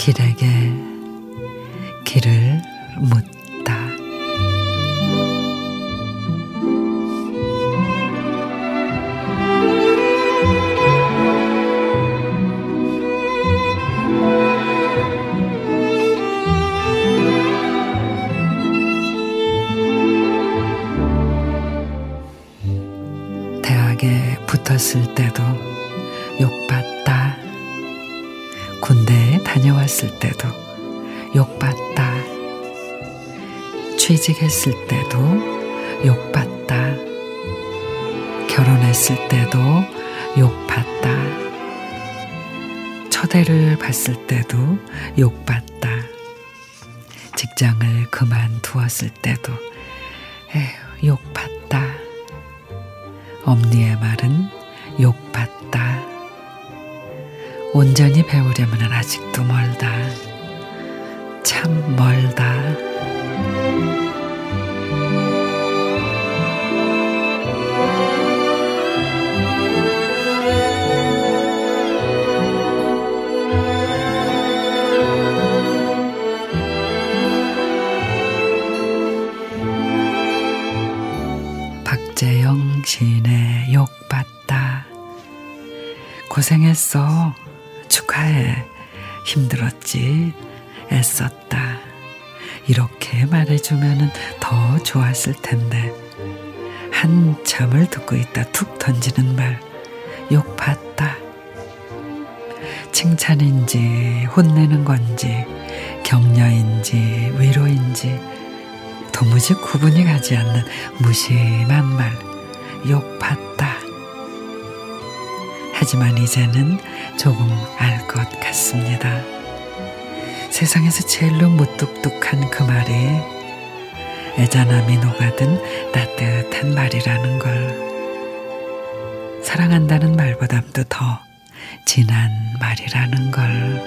길에게 길을 묻다. 대학에 붙었을 때도 욕받다. 군대에 다녀왔을 때도 욕받다. 취직했을 때도 욕받다. 결혼했을 때도 욕받다. 초대를 봤을 때도 욕받다. 직장을 그만두었을 때도 에휴, 욕받다. 엄니의 말은 욕받다. 온전히 배우려면 아직도 멀다. 참 멀다. 박재영 시인의 욕받다. 고생했어. 축하해. 힘들었지. 애썼다. 이렇게 말해주면 더 좋았을 텐데. 한참을 듣고 있다 툭 던지는 말. 욕받다. 칭찬인지 혼내는 건지 격려인지 위로인지 도무지 구분이 가지 않는 무심한 말, 욕받다. 하지만 이제는 조금 알 것 같습니다. 세상에서 제일로 무뚝뚝한 그 말이 애잔함이 녹아든 따뜻한 말이라는 걸. 사랑한다는 말보다도 더 진한 말이라는 걸.